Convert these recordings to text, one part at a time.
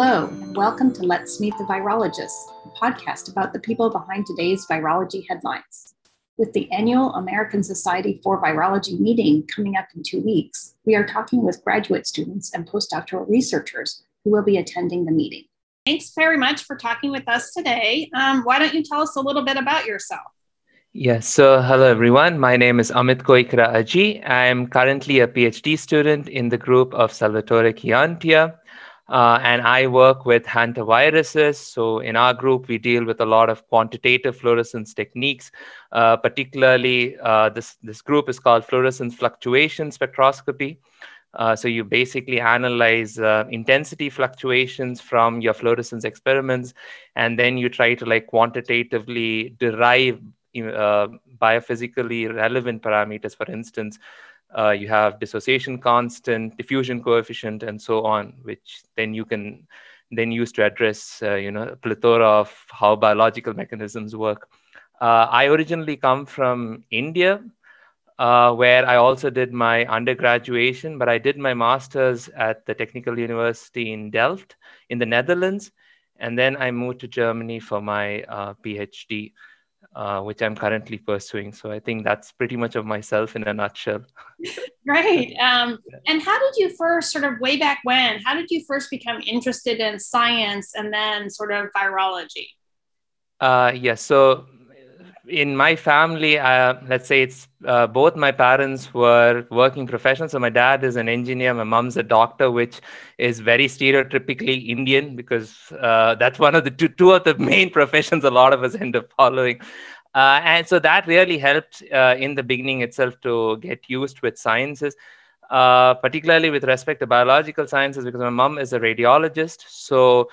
Hello, and welcome to Let's Meet the Virologists, a podcast about the people behind today's virology headlines. With the annual American Society for Virology meeting coming up in two weeks, we are talking with graduate students and postdoctoral researchers who will be attending the meeting. Thanks very much for talking with us today. Um, why don't you tell us a little bit about yourself? Yes, so hello everyone. My name is Amit Koikra Aji. I'm currently a PhD student in the group of Salvatore Chiantia. Uh, and I work with hantaviruses. So in our group, we deal with a lot of quantitative fluorescence techniques. Uh, particularly, uh, this this group is called fluorescence fluctuation spectroscopy. Uh, so you basically analyze uh, intensity fluctuations from your fluorescence experiments, and then you try to like quantitatively derive uh, biophysically relevant parameters. For instance, uh, you have dissociation constant, diffusion coefficient, and so on, which then you can then use to address, uh, you know, a plethora of how biological mechanisms work. Uh, I originally come from India, uh, where I also did my undergraduation, but I did my master's at the Technical University in Delft in the Netherlands. And then I moved to Germany for my uh, PhD uh, which I'm currently pursuing. So I think that's pretty much of myself in a nutshell. Great. Um, and how did you first, sort of way back when, how did you first become interested in science and then sort of virology? Uh, yes. Yeah, so in my family, uh, let's say it's uh, both my parents were working professionals. So my dad is an engineer, my mom's a doctor, which is very stereotypically Indian because uh, that's one of the two, two of the main professions a lot of us end up following. Uh, and so that really helped uh, in the beginning itself to get used with sciences. Uh, particularly with respect to biological sciences, because my mom is a radiologist. So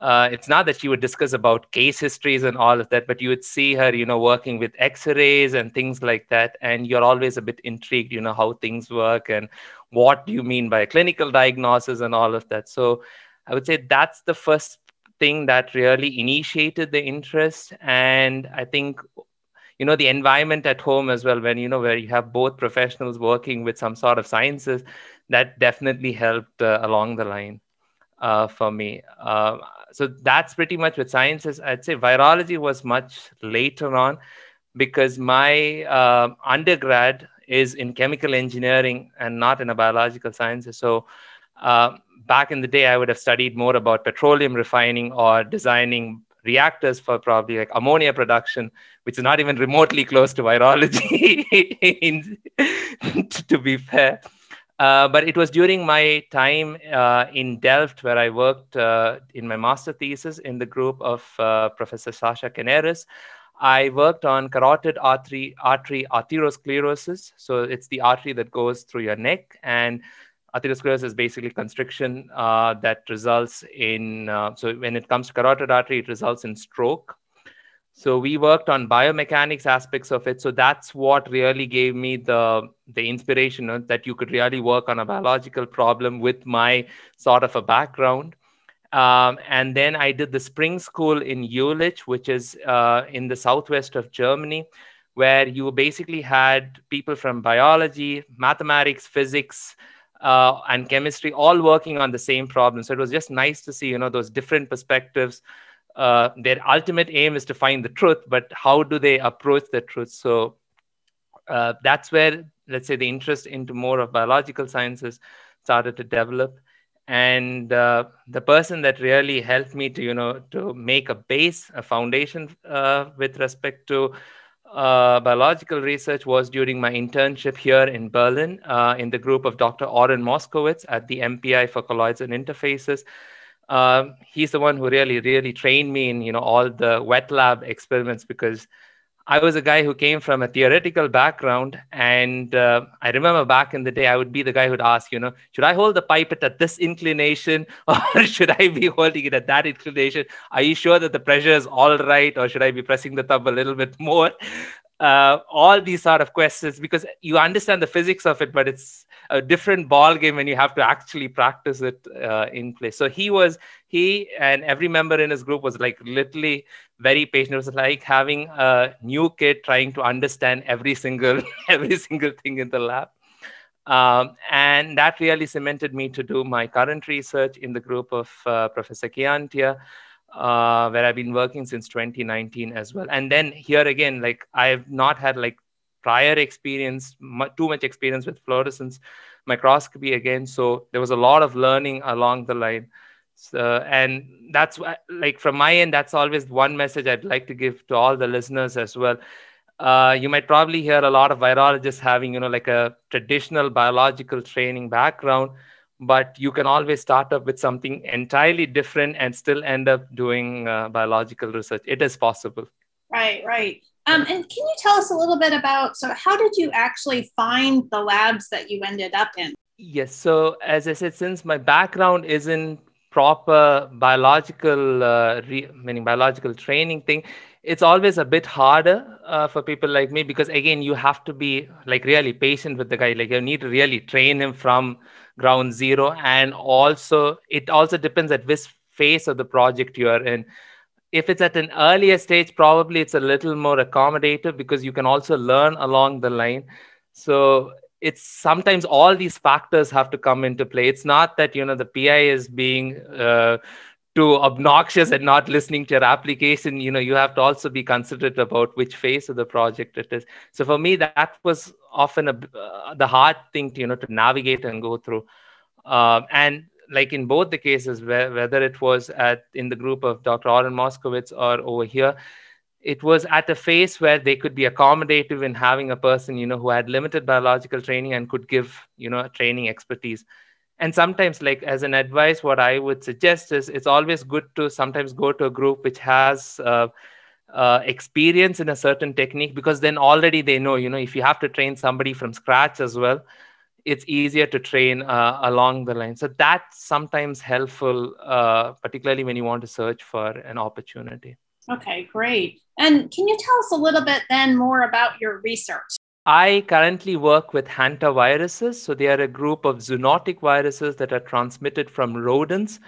uh, it's not that she would discuss about case histories and all of that, but you would see her, you know, working with X-rays and things like that, and you're always a bit intrigued, you know, how things work and what do you mean by clinical diagnosis and all of that. So I would say that's the first thing that really initiated the interest, and I think you know the environment at home as well when you know where you have both professionals working with some sort of sciences that definitely helped uh, along the line uh, for me. Uh, so that's pretty much with sciences. I'd say virology was much later on because my uh, undergrad is in chemical engineering and not in a biological sciences. So uh, back in the day, I would have studied more about petroleum refining or designing reactors for probably like ammonia production, which is not even remotely close to virology, to be fair. Uh, but it was during my time uh, in Delft where I worked uh, in my master thesis in the group of uh, Professor Sasha Kaneris. I worked on carotid artery, artery atherosclerosis. So it's the artery that goes through your neck. And atherosclerosis is basically constriction uh, that results in, so when it comes to carotid artery, it results in stroke. So we worked on biomechanics aspects of it. So that's what really gave me the the inspiration uh, that you could really work on a biological problem with my sort of a background. Um, and then I did the spring school in Jülich, which is uh, in the southwest of Germany, where you basically had people from biology, mathematics, physics, uh, and chemistry all working on the same problem. So it was just nice to see, you know, those different perspectives uh, their ultimate aim is to find the truth, but how do they approach the truth? So uh, that's where, let's say, the interest into more of biological sciences started to develop. And uh, the person that really helped me to, you know, to make a base, a foundation uh, with respect to uh, biological research was during my internship here in Berlin in the group of Dr. Oren Moskowitz at the MPI for Colloids and Interfaces. Um, he's the one who really, really trained me in, you know, all the wet lab experiments because I was a guy who came from a theoretical background. And uh, I remember back in the day, I would be the guy who'd ask, you know, should I hold the pipette at this inclination or should I be holding it at that inclination? Are you sure that the pressure is all right or should I be pressing the thumb a little bit more? Uh, all these sort of questions because you understand the physics of it, but it's a different ball game when you have to actually practice it uh, in place. So he was he and every member in his group was like literally very patient. It was like having a new kid trying to understand every single every single thing in the lab. Um, and that really cemented me to do my current research in the group of uh, Professor Kiantia, uh, where I've been working since 2019 as well. And then here again, like I've not had like prior experience, too much experience with fluorescence microscopy again. So there was a lot of learning along the line. So, and that's like from my end, that's always one message I'd like to give to all the listeners as well uh, you might probably hear a lot of virologists having, you know, like a traditional biological training background, but you can always start up with something entirely different and still end up doing uh, biological research. It is possible. Right, right. Um, and can you tell us a little bit about so how did you actually find the labs that you ended up in? Yes. So as I said, since my background is in proper biological, uh, re- meaning biological training thing, it's always a bit harder uh, for people like me because again you have to be like really patient with the guy. Like you need to really train him from ground zero. And also it also depends at which phase of the project you are in. If it's at an earlier stage probably it's a little more accommodative because you can also learn along the line. So it's sometimes all these factors have to come into play. It's not that you know the pi is being uh, too obnoxious and not listening to your application you know you have to also be considerate about which phase of the project it is. So for me that was often a, uh, the hard thing to you know to navigate and go through. Uh, and like in both the cases where, whether it was at in the group of dr oren moskowitz or over here it was at a phase where they could be accommodative in having a person you know who had limited biological training and could give you know training expertise and sometimes like as an advice what i would suggest is it's always good to sometimes go to a group which has uh, uh, experience in a certain technique because then already they know you know if you have to train somebody from scratch as well it's easier to train uh, along the line. So that's sometimes helpful uh, particularly when you want to search for an opportunity. Okay great. And can you tell us a little bit then more about your research I currently work with hantaviruses. So they are a group of zoonotic viruses that are transmitted from rodents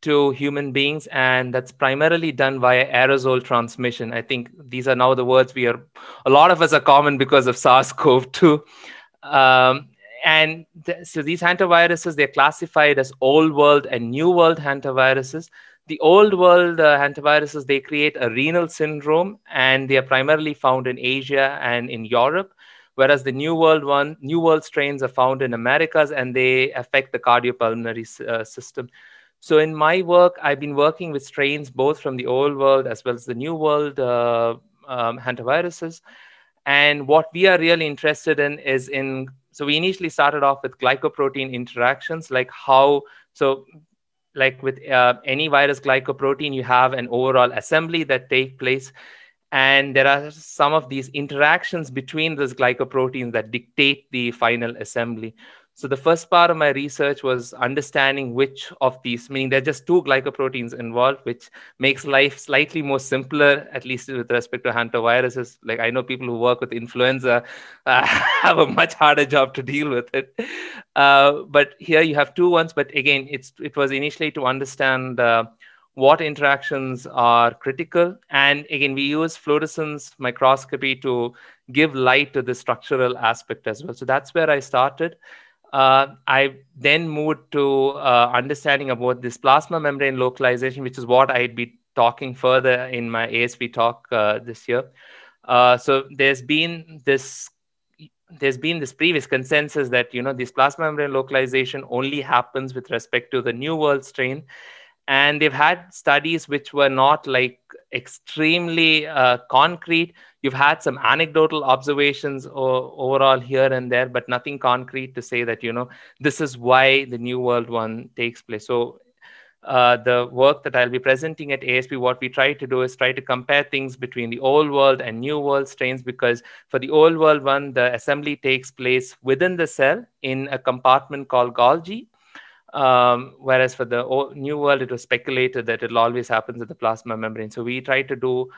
to human beings, and that's primarily done via aerosol transmission. I think these are now the words we are, a lot of us are common because of SARS CoV 2. Um, and th- so these hantaviruses, they're classified as old world and new world hantaviruses. The old world uh, hantaviruses, they create a renal syndrome, and they are primarily found in Asia and in Europe whereas the new world one new world strains are found in americas and they affect the cardiopulmonary uh, system. So in my work i've been working with strains both from the old world as well as the new world uh, um, hantaviruses. And what we are really interested in is in so we initially started off with glycoprotein interactions like how so like with uh, any virus glycoprotein you have an overall assembly that take place and there are some of these interactions between those glycoproteins that dictate the final assembly. So the first part of my research was understanding which of these, meaning there are just two glycoproteins involved, which makes life slightly more simpler, at least with respect to hantaviruses. Like I know people who work with influenza uh, have a much harder job to deal with it. Uh, but here you have two ones. But again, it's it was initially to understand uh, what interactions are critical. And again, we use fluorescence microscopy to give light to the structural aspect as well. So that's where I started. Uh, I then moved to uh, understanding about this plasma membrane localization, which is what I'd be talking further in my ASP talk uh, this year. Uh, so there's been this there's been this previous consensus that you know this plasma membrane localization only happens with respect to the new world strain and they've had studies which were not like extremely uh, concrete you've had some anecdotal observations o- overall here and there but nothing concrete to say that you know this is why the new world one takes place so uh, the work that I'll be presenting at ASP, what we try to do is try to compare things between the old world and new world strains because for the old world one, the assembly takes place within the cell in a compartment called Golgi. Um, whereas for the old, new world, it was speculated that it'll always happens at the plasma membrane. So we try to do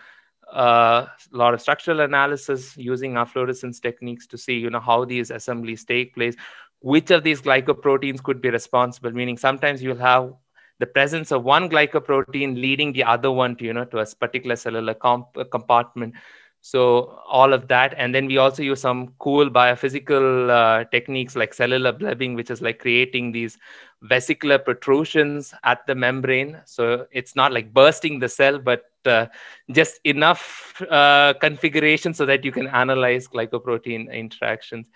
uh, a lot of structural analysis using our fluorescence techniques to see, you know, how these assemblies take place. Which of these glycoproteins could be responsible? Meaning, sometimes you'll have the presence of one glycoprotein leading the other one to, you know, to a particular cellular comp- compartment. So all of that, and then we also use some cool biophysical uh, techniques like cellular blebbing, which is like creating these vesicular protrusions at the membrane. So it's not like bursting the cell, but uh, just enough uh, configuration so that you can analyze glycoprotein interactions.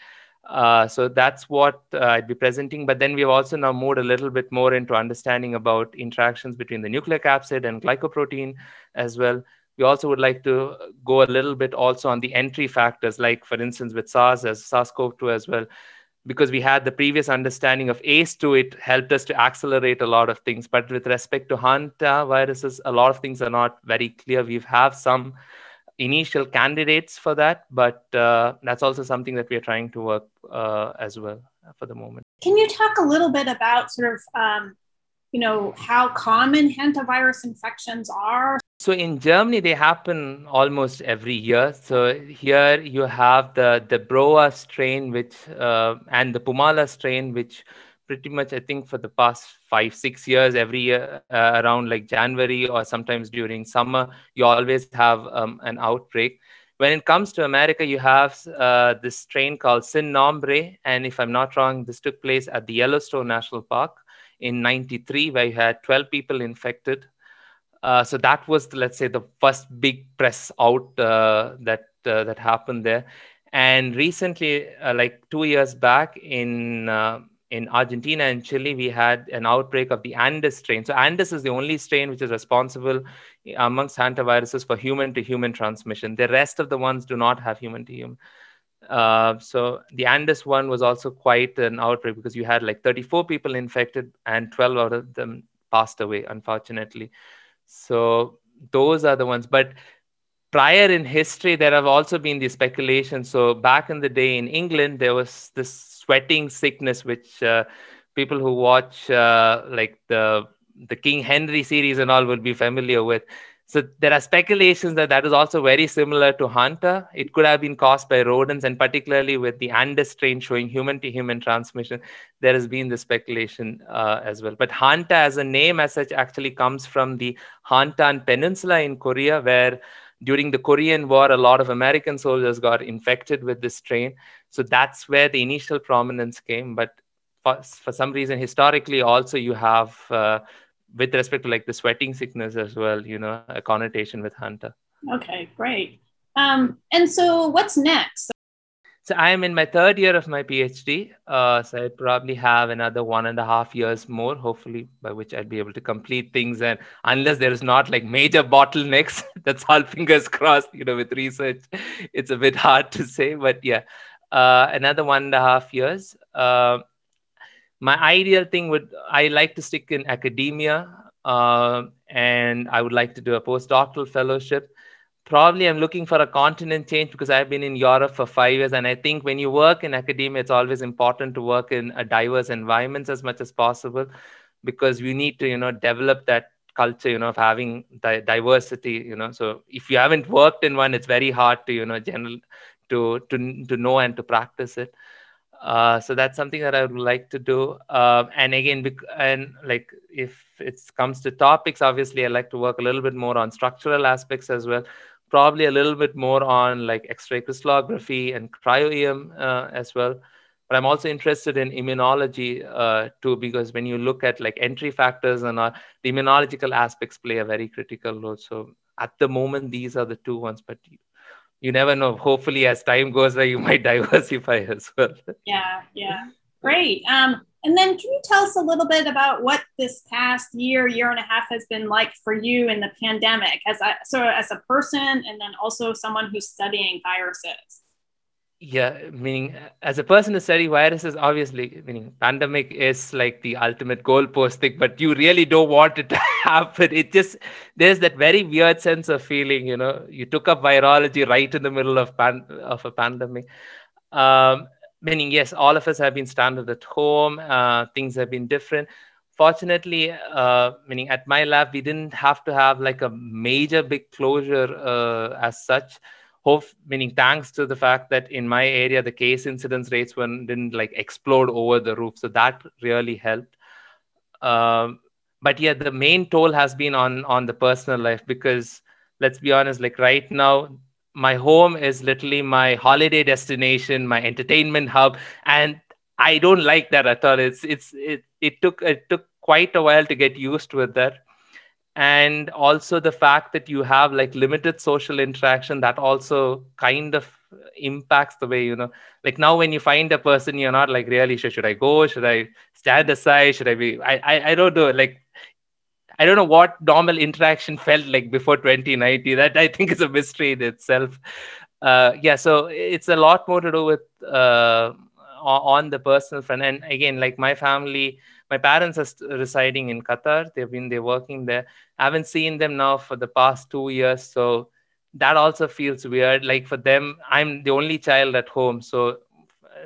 Uh, so that's what uh, I'd be presenting. But then we've also now moved a little bit more into understanding about interactions between the nucleic acid and glycoprotein as well. We also would like to go a little bit also on the entry factors, like for instance with SARS as SARS-CoV-2 as well, because we had the previous understanding of ACE2, it helped us to accelerate a lot of things. But with respect to Hanta viruses, a lot of things are not very clear. We have some initial candidates for that, but uh, that's also something that we are trying to work uh, as well for the moment. Can you talk a little bit about sort of, um, you know, how common hantavirus infections are? So in Germany, they happen almost every year. So here you have the the Broa strain, which uh, and the Pumala strain, which pretty much I think for the past five six years, every year uh, around like January or sometimes during summer, you always have um, an outbreak. When it comes to America, you have uh, this strain called Sin Nombre, and if I'm not wrong, this took place at the Yellowstone National Park in '93, where you had 12 people infected uh, so that was, let's say, the first big press out uh, that uh, that happened there. And recently, uh, like two years back in uh, in Argentina and Chile, we had an outbreak of the Andes strain. So Andes is the only strain which is responsible amongst hantaviruses for human-to-human transmission. The rest of the ones do not have human-to-human. Uh, so the Andes one was also quite an outbreak because you had like 34 people infected and 12 out of them passed away, unfortunately. So those are the ones. But prior in history, there have also been these speculations. So back in the day in England, there was this sweating sickness, which uh, people who watch uh, like the the King Henry series and all will be familiar with. So there are speculations that that is also very similar to Hanta. It could have been caused by rodents, and particularly with the Andes strain showing human-to-human transmission, there has been the speculation uh, as well. But Hanta, as a name as such, actually comes from the Hantan Peninsula in Korea, where during the Korean War, a lot of American soldiers got infected with this strain. So that's where the initial prominence came. But for, for some reason, historically, also you have uh, with respect to like the sweating sickness as well, you know, a connotation with Hunter. Okay, great. Um, and so what's next? So I am in my third year of my PhD. Uh, so I probably have another one and a half years more, hopefully, by which I'd be able to complete things. And unless there is not like major bottlenecks, that's all fingers crossed. You know, with research, it's a bit hard to say. But yeah, uh, another one and a half years. Uh, my ideal thing would I like to stick in academia, uh, and I would like to do a postdoctoral fellowship. Probably I'm looking for a continent change because I've been in Europe for five years, and I think when you work in academia, it's always important to work in a diverse environments as much as possible, because we need to you know develop that culture you know of having di- diversity you know so if you haven't worked in one it's very hard to you know general to to to know and to practice it uh, so that's something that I would like to do. Uh, and again, and like if it comes to topics, obviously I like to work a little bit more on structural aspects as well. Probably a little bit more on like X-ray crystallography and cryo-EM uh, as well. But I'm also interested in immunology uh, too, because when you look at like entry factors and all, the immunological aspects play a very critical role. So at the moment, these are the two ones. But you never know. Hopefully, as time goes by, you might diversify as well. Yeah, yeah. Great. Um, and then can you tell us a little bit about what this past year, year and a half has been like for you in the pandemic as a, so as a person and then also someone who's studying viruses? Yeah meaning as a person who study viruses obviously meaning pandemic is like the ultimate goalpost thing but you really don't want it to happen. It just there's that very weird sense of feeling you know you took up virology right in the middle of pan, of a pandemic. Um, meaning yes all of us have been stranded at home uh, things have been different. Fortunately uh, meaning at my lab we didn't have to have like a major big closure uh, as such hope meaning thanks to the fact that in my area the case incidence rates were, didn't like explode over the roof. So that really helped. Um, but yeah the main toll has been on on the personal life because let's be honest like right now my home is literally my holiday destination, my entertainment hub, and I don't like that at all. It's it's it it took it took quite a while to get used with that and also the fact that you have like limited social interaction that also kind of impacts the way you know like now when you find a person you're not like really? Sure should i go? Should i stand aside? Should i be i i, I don't know like i don't know what normal interaction felt like before 2090 that i think is a mystery in itself. Uh, yeah so it's a lot more to do with uh, on the personal front. And again like my family my parents are residing in qatar. They've been they're working there. I haven't seen them now for the past two years. So that also feels weird. Like for them i'm the only child at home. So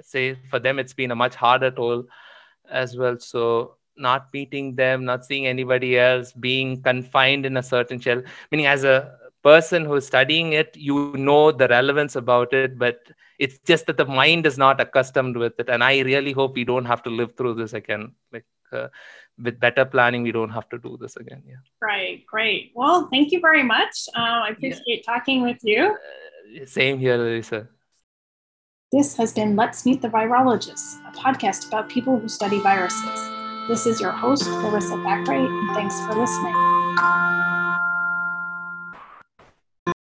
say for them it's been a much harder toll as well. So not meeting them not seeing anybody else being confined in a certain shell. Meaning as a person who's studying it you know the relevance about it but it's just that the mind is not accustomed with it. And i really hope we don't have to live through this again. Like uh, with better planning we don't have to do this again. Yeah. Right. Great. Well thank you very much. Uh, i appreciate yeah. talking with you. Uh, same here lisa this has been let's meet the virologists a podcast about people who study viruses. This is your host larissa Thackeray, and thanks for listening